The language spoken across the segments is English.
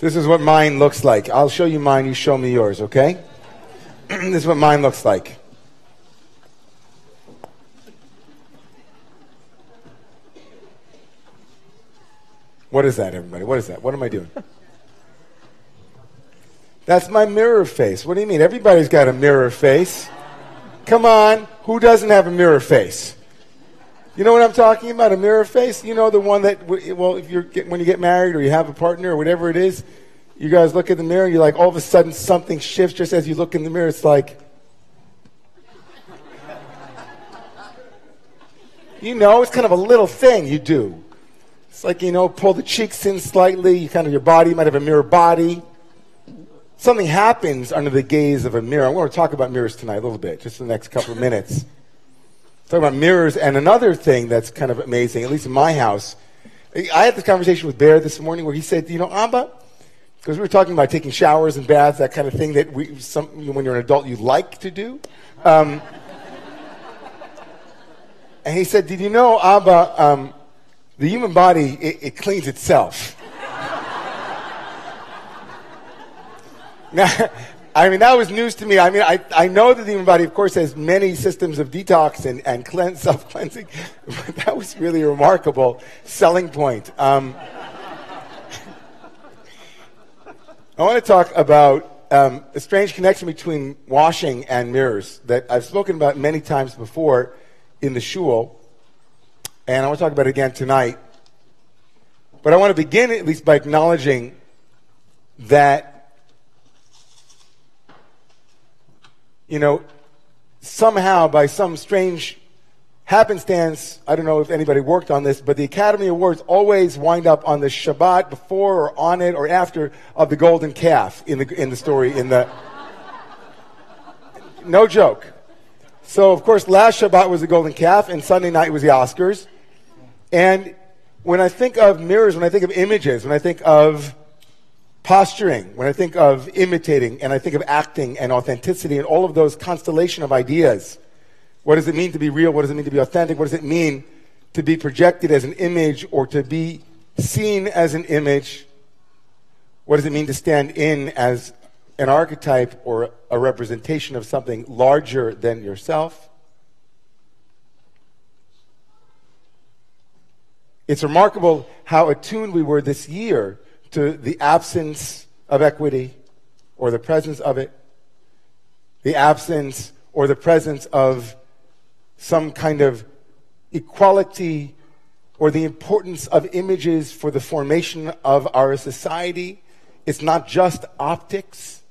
This is what mine looks like. I'll show you mine, you show me yours, okay? this is what mine looks like. What is that, everybody? What is that? What am I doing? That's my mirror face. What do you mean? Everybody's got a mirror face. Come on. Who doesn't have a mirror face? You know what I'm talking about? A mirror face? You know the one that, well, if you're when you get married or you have a partner or whatever it is, you guys look in the mirror. and You're like, all of a sudden something shifts just as you look in the mirror. It's like, you know, it's kind of a little thing you do. It's like, you know, pull the cheeks in slightly. You kind of, your body might have a mirror body. Something happens under the gaze of a mirror. I want to talk about mirrors tonight a little bit, just the next couple of minutes. Talk about mirrors. And another thing that's kind of amazing, at least in my house, I had this conversation with Bear this morning where he said, you know, Abba, because we were talking about taking showers and baths, that kind of thing that we, some, when you're an adult, you like to do. Um, and he said, did you know, Abba, um, the human body, it, it cleans itself. now, I mean, that was news to me. I mean, I, I know that the human body, of course, has many systems of detox and, and cleanse, self-cleansing, but that was really a remarkable selling point. Um, I want to talk about um, a strange connection between washing and mirrors that I've spoken about many times before in the shul. And I want to talk about it again tonight. But I want to begin at least by acknowledging that, you know, somehow by some strange happenstance, I don't know if anybody worked on this, but the Academy Awards always wind up on the Shabbat before or on it or after of the golden calf in the, in the story, in the. No joke. So, of course, last Shabbat was the golden calf, and Sunday night was the Oscars. And when I think of mirrors, when I think of images, when I think of posturing, when I think of imitating, and I think of acting and authenticity and all of those constellation of ideas, what does it mean to be real? What does it mean to be authentic? What does it mean to be projected as an image or to be seen as an image? What does it mean to stand in as an archetype or a representation of something larger than yourself? It's remarkable how attuned we were this year to the absence of equity or the presence of it, the absence or the presence of some kind of equality or the importance of images for the formation of our society. It's not just optics.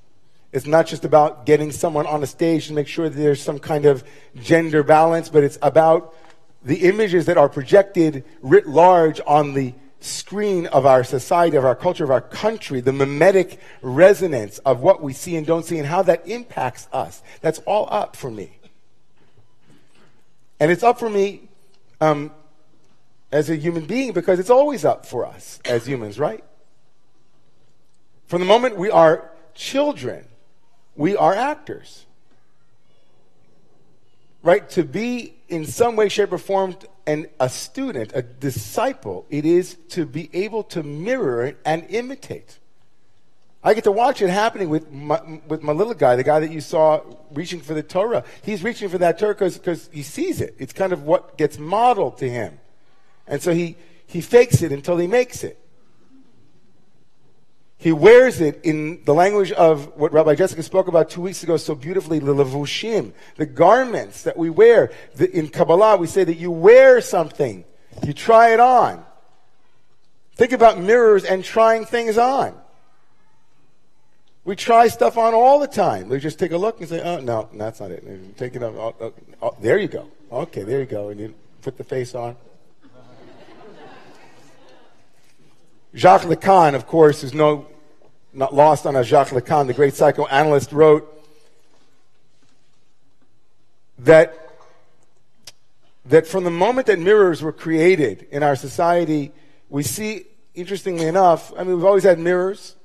It's not just about getting someone on a stage to make sure that there's some kind of gender balance, but it's about the images that are projected writ large on the screen of our society, of our culture, of our country, the mimetic resonance of what we see and don't see, and how that impacts us. That's all up for me. And it's up for me um, as a human being because it's always up for us as humans, right? From the moment we are children, we are actors. Right? To be in some way, shape, or form and a student, a disciple, it is to be able to mirror and imitate. I get to watch it happening with my, with my little guy, the guy that you saw reaching for the Torah. He's reaching for that Torah because he sees it. It's kind of what gets modeled to him. And so he, he fakes it until he makes it. He wears it in the language of what Rabbi Jessica spoke about two weeks ago so beautifully, the levushim, the garments that we wear. The, in Kabbalah, we say that you wear something, you try it on. Think about mirrors and trying things on. We try stuff on all the time. We just take a look and say, oh, no, that's not it. Take it off. Oh, oh, oh, there you go. Okay, there you go. And you put the face on. Jacques Lacan, of course, is no not lost on us, Jacques Lacan, the great psychoanalyst, wrote that, that from the moment that mirrors were created in our society, we see, interestingly enough, I mean, we've always had mirrors,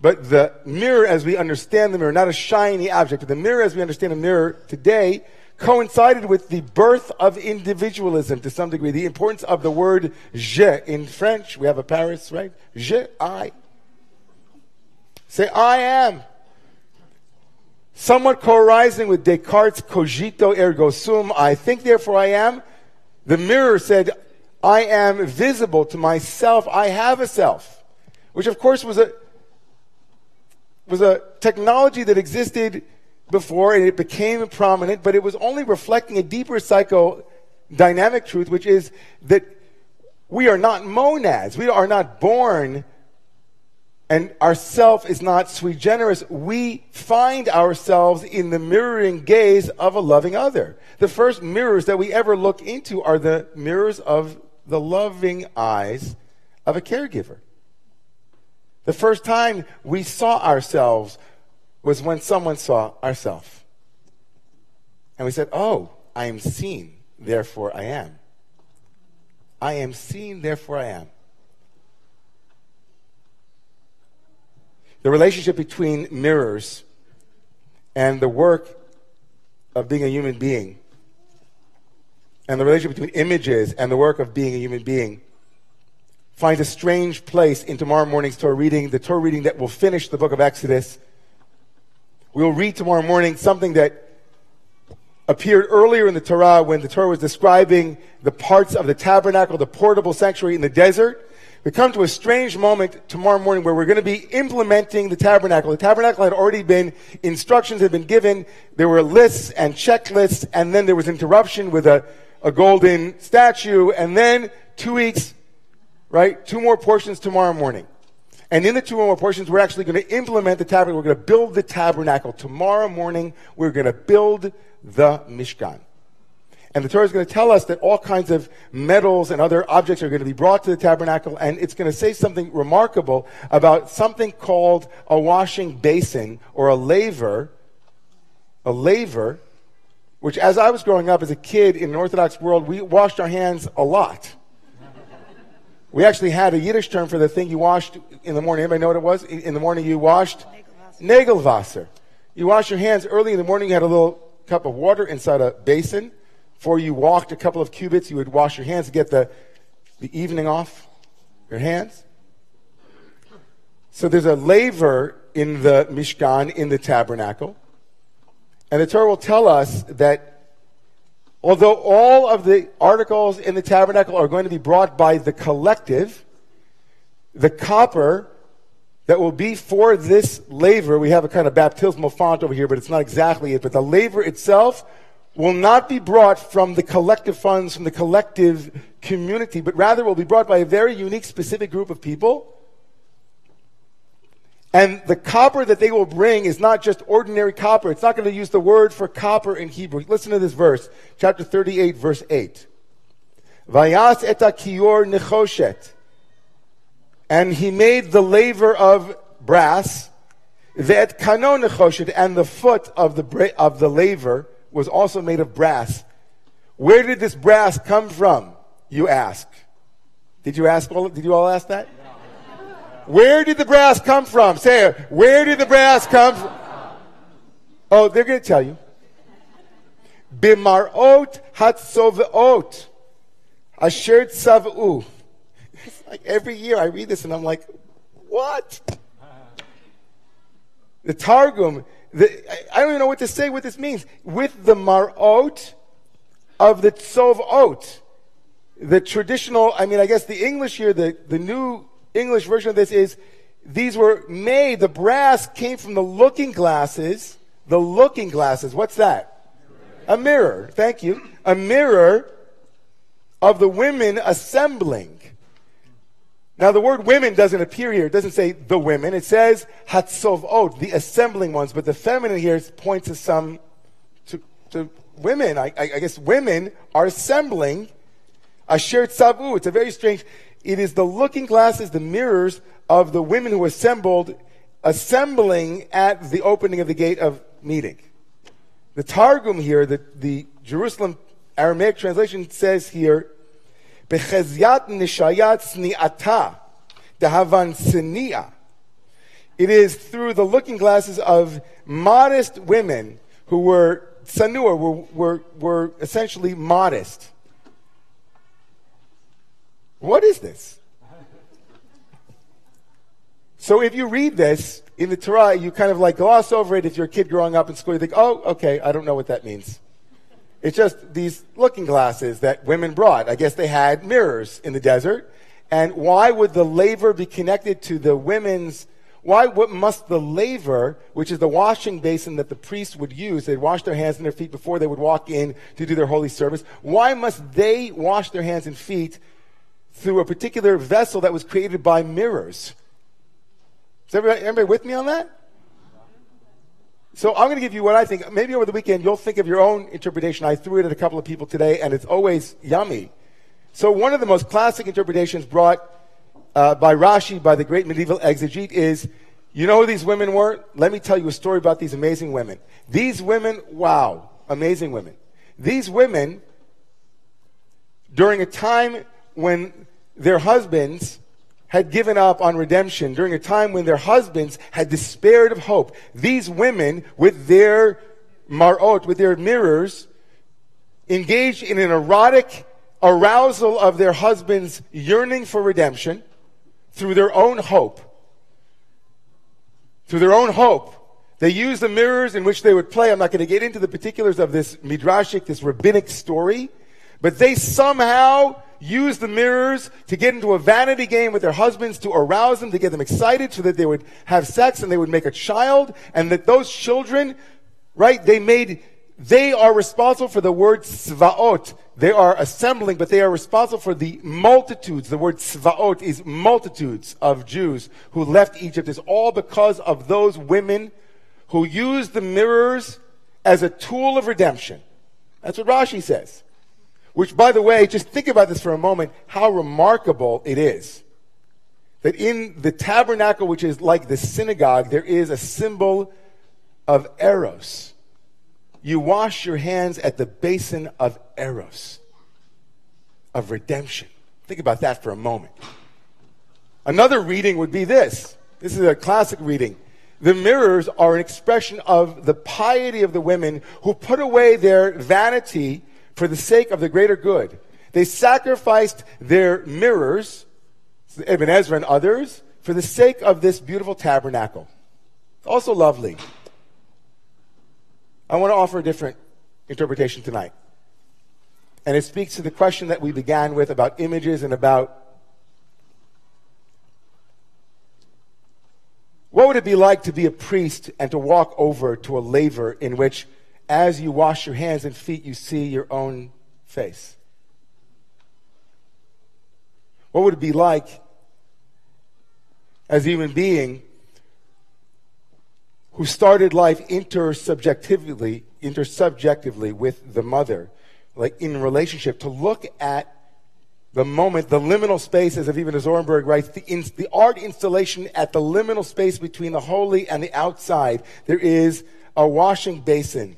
but the mirror as we understand the mirror, not a shiny object, but the mirror as we understand a mirror today, coincided with the birth of individualism to some degree. The importance of the word je in French. We have a Paris, right? Je, I Say, I am. Somewhat co-arising with Descartes' cogito ergo sum, I think therefore I am. The mirror said, I am visible to myself. I have a self. Which of course was a, was a technology that existed before and it became prominent, but it was only reflecting a deeper psychodynamic truth, which is that we are not monads. We are not born and our self is not sui generis. We find ourselves in the mirroring gaze of a loving other. The first mirrors that we ever look into are the mirrors of the loving eyes of a caregiver. The first time we saw ourselves was when someone saw ourselves. And we said, Oh, I am seen, therefore I am. I am seen, therefore I am. The relationship between mirrors and the work of being a human being, and the relationship between images and the work of being a human being, finds a strange place in tomorrow morning's Torah reading, the Torah reading that will finish the book of Exodus. We will read tomorrow morning something that appeared earlier in the Torah when the Torah was describing the parts of the tabernacle, the portable sanctuary in the desert. We come to a strange moment tomorrow morning where we're going to be implementing the tabernacle. The tabernacle had already been, instructions had been given. There were lists and checklists, and then there was interruption with a, a golden statue, and then two weeks, right? Two more portions tomorrow morning. And in the two more portions, we're actually going to implement the tabernacle. We're going to build the tabernacle. Tomorrow morning, we're going to build the Mishkan. And the Torah is going to tell us that all kinds of metals and other objects are going to be brought to the tabernacle, and it's going to say something remarkable about something called a washing basin or a laver, a laver, which as I was growing up as a kid in an Orthodox world, we washed our hands a lot. We actually had a Yiddish term for the thing you washed in the morning. Anybody know what it was? In the morning you washed? Nagelwasser. You wash your hands early in the morning, you had a little cup of water inside a basin before you walked a couple of cubits, you would wash your hands to get the, the evening off your hands. So there's a laver in the Mishkan, in the tabernacle. And the Torah will tell us that although all of the articles in the tabernacle are going to be brought by the collective, the copper that will be for this laver, we have a kind of baptismal font over here, but it's not exactly it, but the laver itself will not be brought from the collective funds, from the collective community, but rather will be brought by a very unique, specific group of people. And the copper that they will bring is not just ordinary copper. It's not going to use the word for copper in Hebrew. Listen to this verse, chapter 38, verse 8. Vayas kior nechoshet. And he made the laver of brass, that kano nechoshet, and the foot of the, of the laver was also made of brass. Where did this brass come from? You ask. Did you ask all, did you all ask that? Where did the brass come from? Say it. Where did the brass come from? Oh, they're going to tell you. Bimarot hatzoveot. Asher tzavu. Like every year I read this and I'm like, what? The Targum the, I don't even know what to say what this means. With the marot of the tzovot. The traditional, I mean, I guess the English here, the, the new English version of this is these were made, the brass came from the looking glasses. The looking glasses, what's that? A mirror, thank you. A mirror of the women assembling. Now, the word women doesn't appear here. It doesn't say the women. It says hatzovot, the assembling ones. But the feminine here points to some, to, to women. I, I, guess women are assembling asher tzavu. It's a very strange, it is the looking glasses, the mirrors of the women who assembled, assembling at the opening of the gate of meeting. The Targum here, the, the Jerusalem Aramaic translation says here, Bechezyat nishayat sni'ata, dahavan sinia. It is through the looking glasses of modest women who were sanua, were, were, were essentially modest. What is this? So if you read this, in the Torah, you kind of like gloss over it if you're a kid growing up in school. You think, oh, okay, I don't know what that means. It's just these looking glasses that women brought. I guess they had mirrors in the desert. And why would the laver be connected to the women's why what must the laver, which is the washing basin that the priests would use, they'd wash their hands and their feet before they would walk in to do their holy service, why must they wash their hands and feet through a particular vessel that was created by mirrors? Is everybody, everybody with me on that? So I'm going to give you what I think. Maybe over the weekend you'll think of your own interpretation. I threw it at a couple of people today, and it's always yummy. So one of the most classic interpretations brought uh, by Rashi, by the great medieval exegete, is you know who these women were? Let me tell you a story about these amazing women. These women, wow, amazing women. These women, during a time when their husbands had given up on redemption, during a time when their husbands had despaired of hope, these women, with their marot, with their mirrors, engaged in an erotic arousal of their husband's yearning for redemption through their own hope. Through their own hope. They used the mirrors in which they would play. I'm not going to get into the particulars of this midrashic, this rabbinic story, but they somehow used the mirrors to get into a vanity game with their husbands to arouse them, to get them excited so that they would have sex and they would make a child, and that those children, right, they made they are responsible for the word svaot. They are assembling, but they are responsible for the multitudes. The word svaot is multitudes of Jews who left Egypt. It's all because of those women who used the mirrors as a tool of redemption. That's what Rashi says. Which, by the way, just think about this for a moment, how remarkable it is that in the tabernacle, which is like the synagogue, there is a symbol of eros you wash your hands at the basin of Eros, of redemption. Think about that for a moment. Another reading would be this. This is a classic reading. The mirrors are an expression of the piety of the women who put away their vanity for the sake of the greater good. They sacrificed their mirrors, Ibn Ezra and others, for the sake of this beautiful tabernacle. Also lovely. I want to offer a different interpretation tonight. And it speaks to the question that we began with about images and about what would it be like to be a priest and to walk over to a laver in which, as you wash your hands and feet, you see your own face? What would it be like as a human being who started life intersubjectively, intersubjectively with the mother, like in relationship, to look at the moment, the liminal space, as Avivah Zornberg writes, the, in, the art installation at the liminal space between the holy and the outside. There is a washing basin,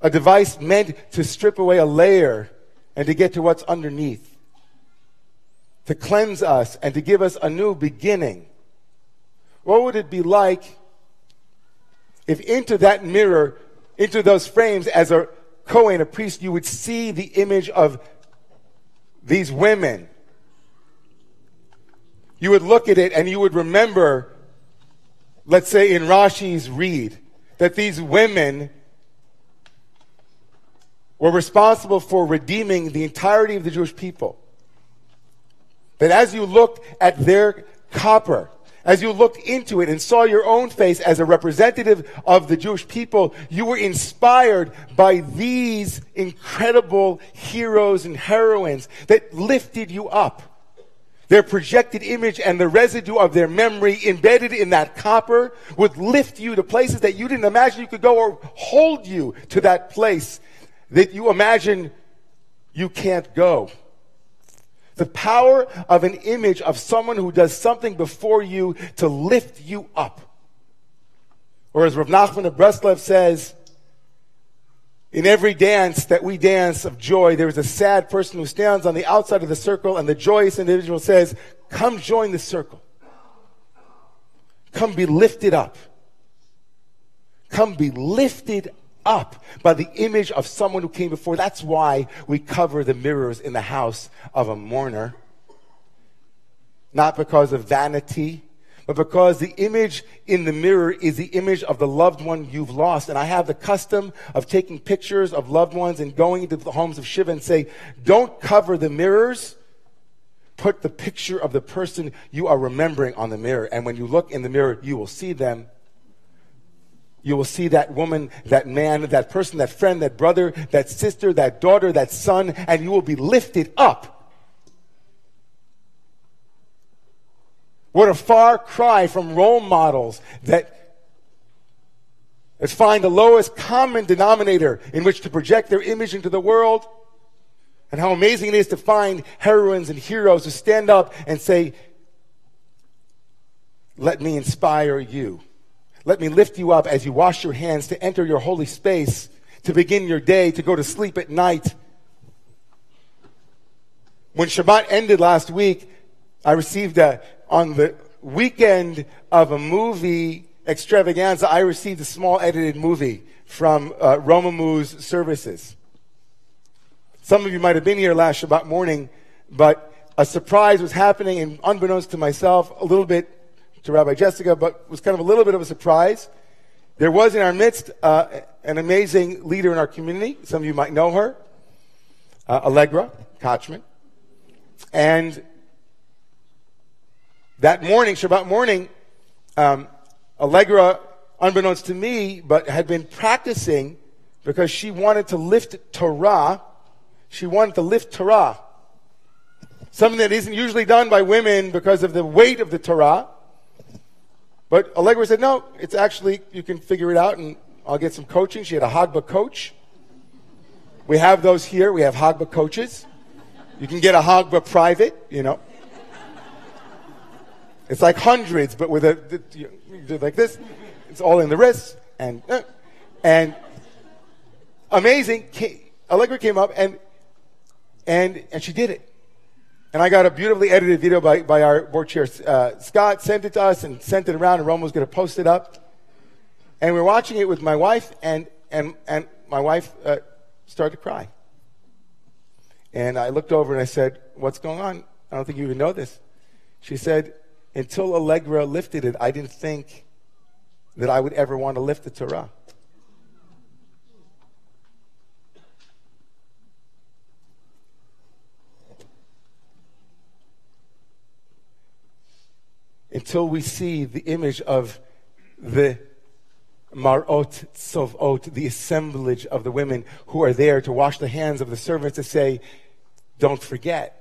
a device meant to strip away a layer and to get to what's underneath, to cleanse us and to give us a new beginning. What would it be like if into that mirror, into those frames, as a Kohen, a priest, you would see the image of these women? You would look at it and you would remember, let's say in Rashi's read, that these women were responsible for redeeming the entirety of the Jewish people. That as you looked at their copper, as you looked into it and saw your own face as a representative of the Jewish people, you were inspired by these incredible heroes and heroines that lifted you up. Their projected image and the residue of their memory embedded in that copper would lift you to places that you didn't imagine you could go or hold you to that place that you imagine you can't go. The power of an image of someone who does something before you to lift you up. Or as Rav Nachman of Breslev says, in every dance that we dance of joy, there is a sad person who stands on the outside of the circle, and the joyous individual says, Come join the circle. Come be lifted up. Come be lifted up by the image of someone who came before. That's why we cover the mirrors in the house of a mourner. Not because of vanity, but because the image in the mirror is the image of the loved one you've lost. And I have the custom of taking pictures of loved ones and going into the homes of Shiva and say, don't cover the mirrors. Put the picture of the person you are remembering on the mirror. And when you look in the mirror, you will see them. You will see that woman, that man, that person, that friend, that brother, that sister, that daughter, that son, and you will be lifted up What a far cry from role models that, that find the lowest common denominator in which to project their image into the world. And how amazing it is to find heroines and heroes who stand up and say, Let me inspire you. Let me lift you up as you wash your hands to enter your holy space, to begin your day, to go to sleep at night. When Shabbat ended last week, I received a, on the weekend of a movie extravaganza, I received a small edited movie from uh, Romemu's services. Some of you might have been here last Shabbat morning, but a surprise was happening, and unbeknownst to myself, a little bit to Rabbi Jessica, but was kind of a little bit of a surprise. There was in our midst uh, an amazing leader in our community. Some of you might know her, uh, Allegra Kochman. And that morning, Shabbat morning, um, Allegra, unbeknownst to me, but had been practicing because she wanted to lift Torah. She wanted to lift Torah. Something that isn't usually done by women because of the weight of the Torah. But Allegra said, no, it's actually, you can figure it out and I'll get some coaching. She had a Hagba coach. We have those here. We have Hagba coaches. You can get a Hagba private, you know. It's like hundreds, but with a, like this. It's all in the wrist. And, uh, and amazing. Allegra came up and, and, and she did it. And I got a beautifully edited video by, by our board chair, uh, Scott, sent it to us and sent it around, and Rome was going to post it up. And we are watching it with my wife, and, and, and my wife uh, started to cry. And I looked over and I said, What's going on? I don't think you even know this. She said, until Allegra lifted it, I didn't think that I would ever want to lift the Torah. Until we see the image of the Marot Tzovot, the assemblage of the women who are there to wash the hands of the servants to say, don't forget.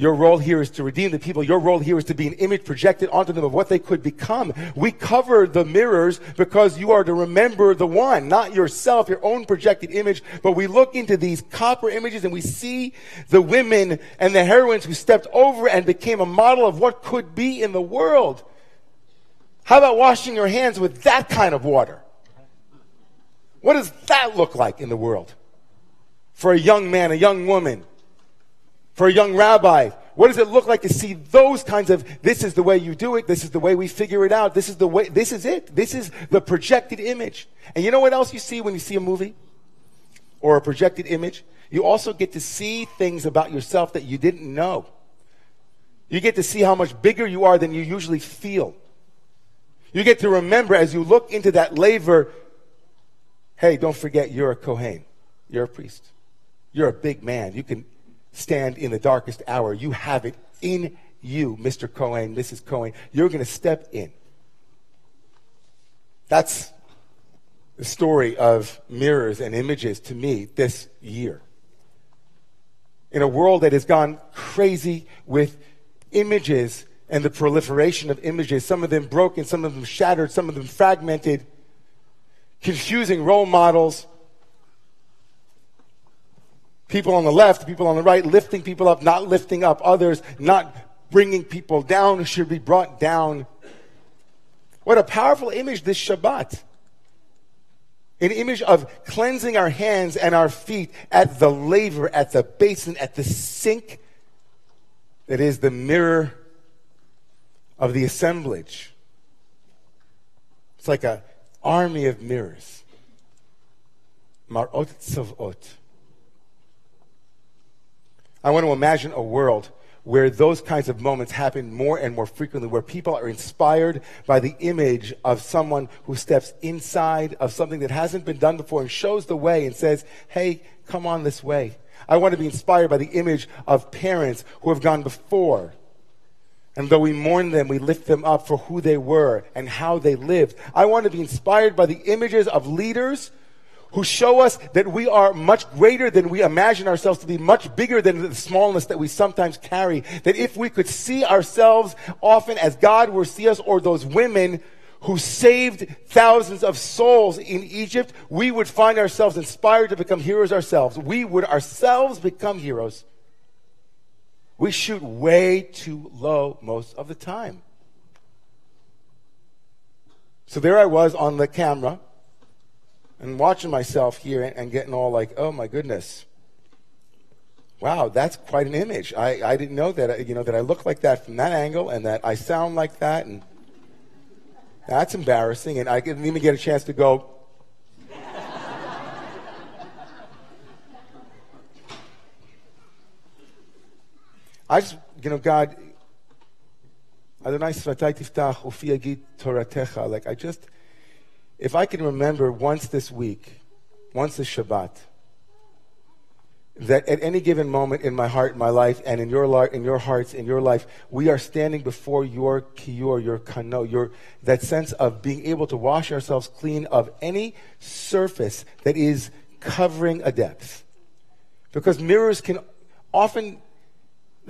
Your role here is to redeem the people. Your role here is to be an image projected onto them of what they could become. We cover the mirrors because you are to remember the one, not yourself, your own projected image. But we look into these copper images and we see the women and the heroines who stepped over and became a model of what could be in the world. How about washing your hands with that kind of water? What does that look like in the world? For a young man, a young woman, for a young rabbi? What does it look like to see those kinds of, this is the way you do it, this is the way we figure it out, this is the way, this is it, this is the projected image. And you know what else you see when you see a movie? Or a projected image? You also get to see things about yourself that you didn't know. You get to see how much bigger you are than you usually feel. You get to remember as you look into that laver, hey, don't forget you're a Kohen. You're a priest. You're a big man. You can stand in the darkest hour. You have it in you, Mr. Cohen, Mrs. Cohen. You're going to step in. That's the story of mirrors and images to me this year. In a world that has gone crazy with images and the proliferation of images, some of them broken, some of them shattered, some of them fragmented, confusing role models, people on the left, people on the right, lifting people up, not lifting up others, not bringing people down should be brought down. What a powerful image this Shabbat. An image of cleansing our hands and our feet at the laver, at the basin, at the sink that is the mirror of the assemblage. It's like an army of mirrors. Marot tzavot. I want to imagine a world where those kinds of moments happen more and more frequently, where people are inspired by the image of someone who steps inside of something that hasn't been done before and shows the way and says, hey, come on this way. I want to be inspired by the image of parents who have gone before. And though we mourn them, we lift them up for who they were and how they lived. I want to be inspired by the images of leaders who show us that we are much greater than we imagine ourselves to be, much bigger than the smallness that we sometimes carry. That if we could see ourselves often as God would see us, or those women who saved thousands of souls in Egypt, we would find ourselves inspired to become heroes ourselves. We would ourselves become heroes. We shoot way too low most of the time. So there I was on the camera and watching myself here and getting all like, oh my goodness. Wow, that's quite an image. I, I didn't know that, you know, that I look like that from that angle and that I sound like that. And that's embarrassing. And I didn't even get a chance to go, I just, you know, God, Adonai Svatai Tiftach Ufi Agit Toratecha. Like, I just, if I can remember once this week, once this Shabbat, that at any given moment in my heart, in my life, and in your, in your hearts, in your life, we are standing before your kiyur, your kano, your, that sense of being able to wash ourselves clean of any surface that is covering a depth. Because mirrors can often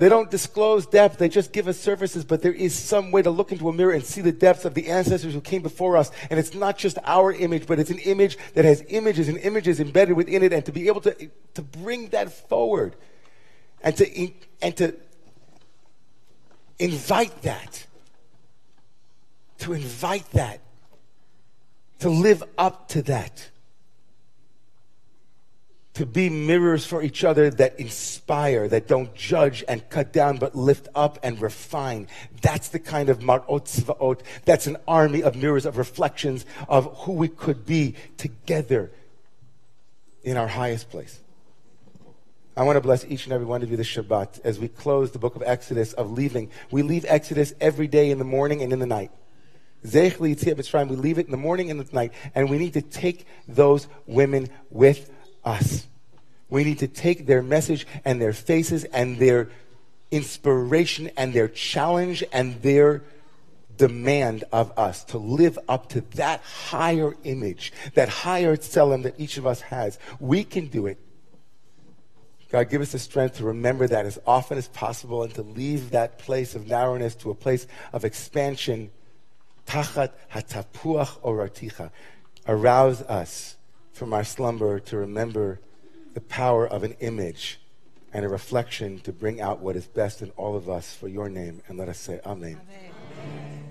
they don't disclose depth, they just give us surfaces, but there is some way to look into a mirror and see the depths of the ancestors who came before us. And it's not just our image, but it's an image that has images and images embedded within it. And to be able to, to bring that forward and to, and to invite that, to invite that, to live up to that to be mirrors for each other that inspire, that don't judge and cut down, but lift up and refine. That's the kind of mar'ot tzva'ot. That's an army of mirrors, of reflections of who we could be together in our highest place. I want to bless each and every one of you this Shabbat as we close the book of Exodus of leaving. We leave Exodus every day in the morning and in the night. Zech we leave it in the morning and the night, and we need to take those women with us. We need to take their message and their faces and their inspiration and their challenge and their demand of us to live up to that higher image, that higher tselem that each of us has. We can do it. God, give us the strength to remember that as often as possible and to leave that place of narrowness to a place of expansion. Tachat hatapuach oraticha. Arouse us from our slumber to remember the power of an image and a reflection to bring out what is best in all of us for your name. And let us say, Amen. Amen.